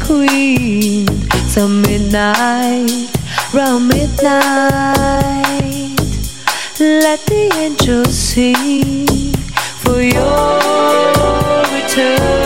queen till midnight, round midnight. Let the angels sing for your return.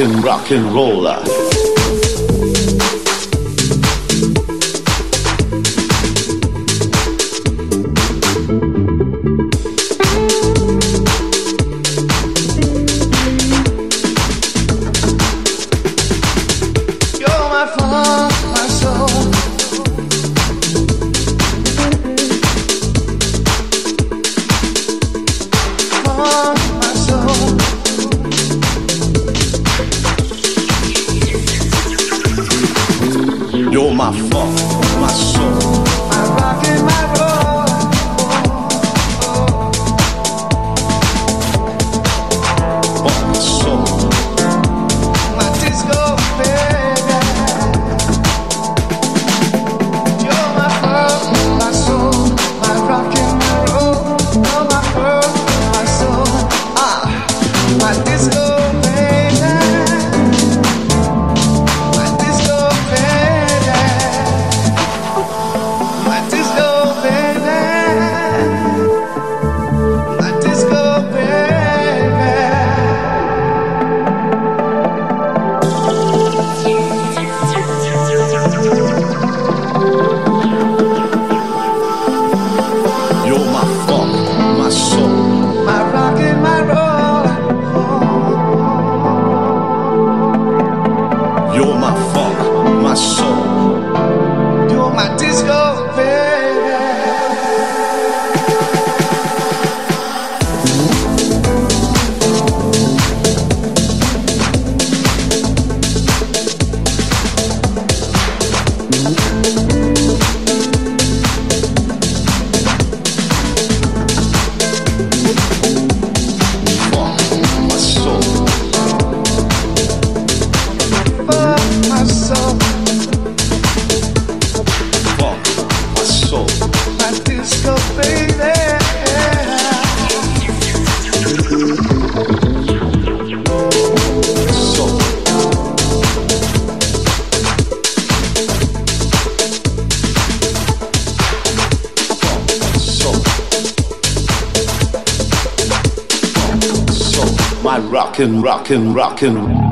rock and roller. rockin', rockin'.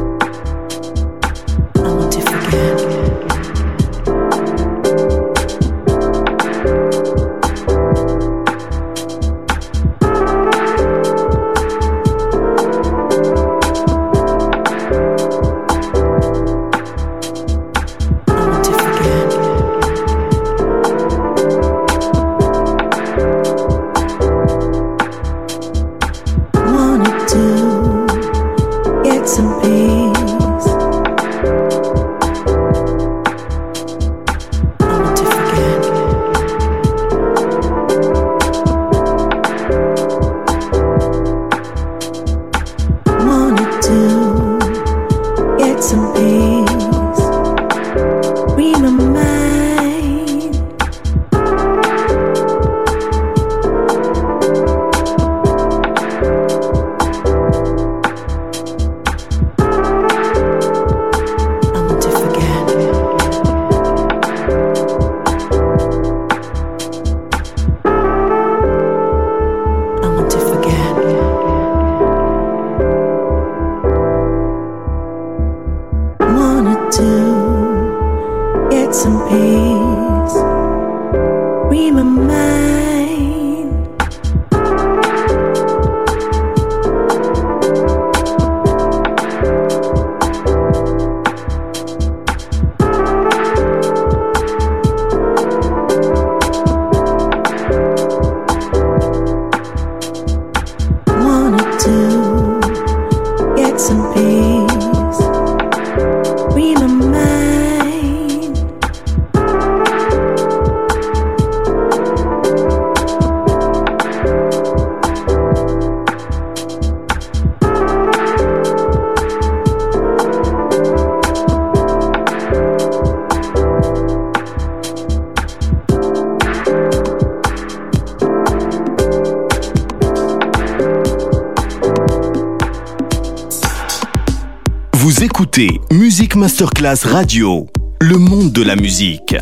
Masterclass Radio, le monde de la musique.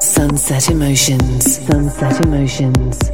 Sunset Emotions, Sunset Emotions.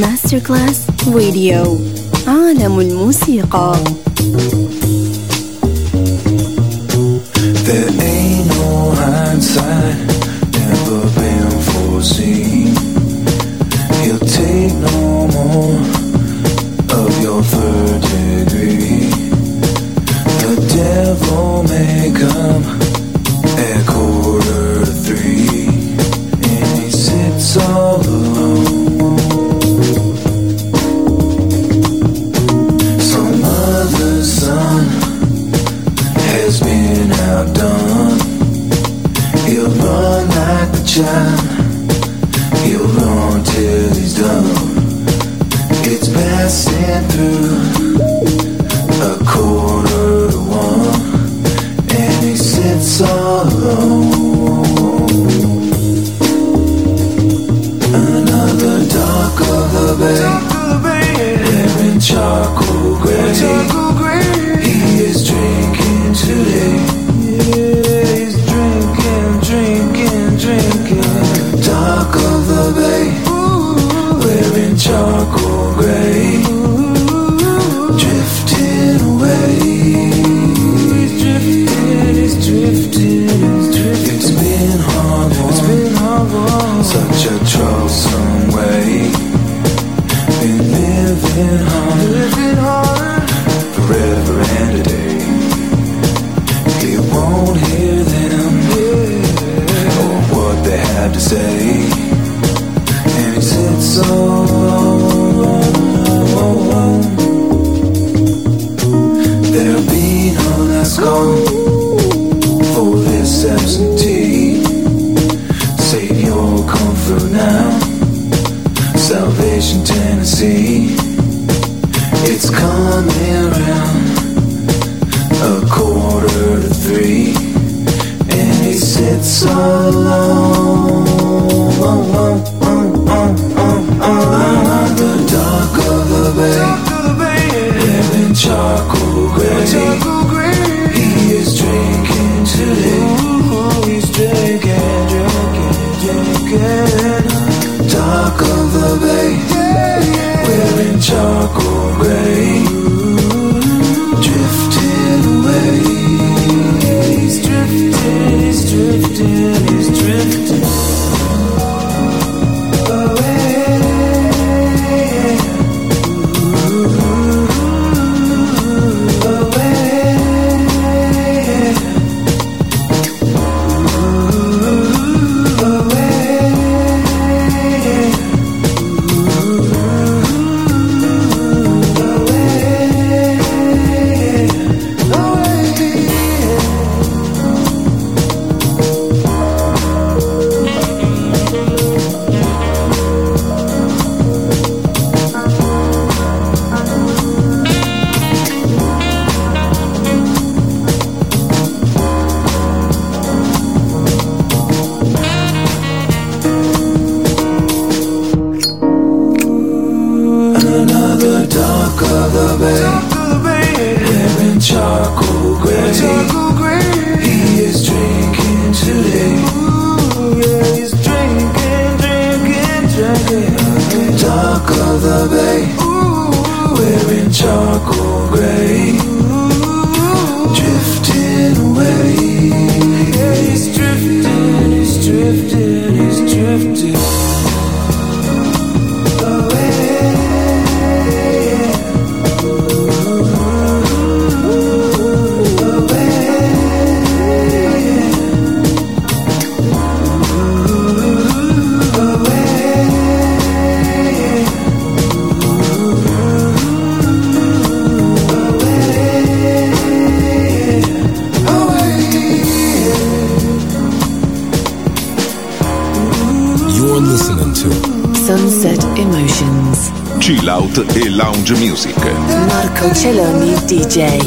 ماستر كلاس راديو عالم الموسيقى. Marco Celloni DJ.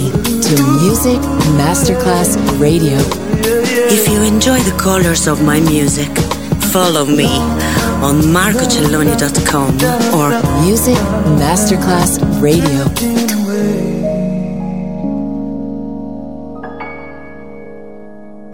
To Music Masterclass Radio. If you enjoy the colors of my music, follow me on marcocelloni.com or Music Masterclass Radio.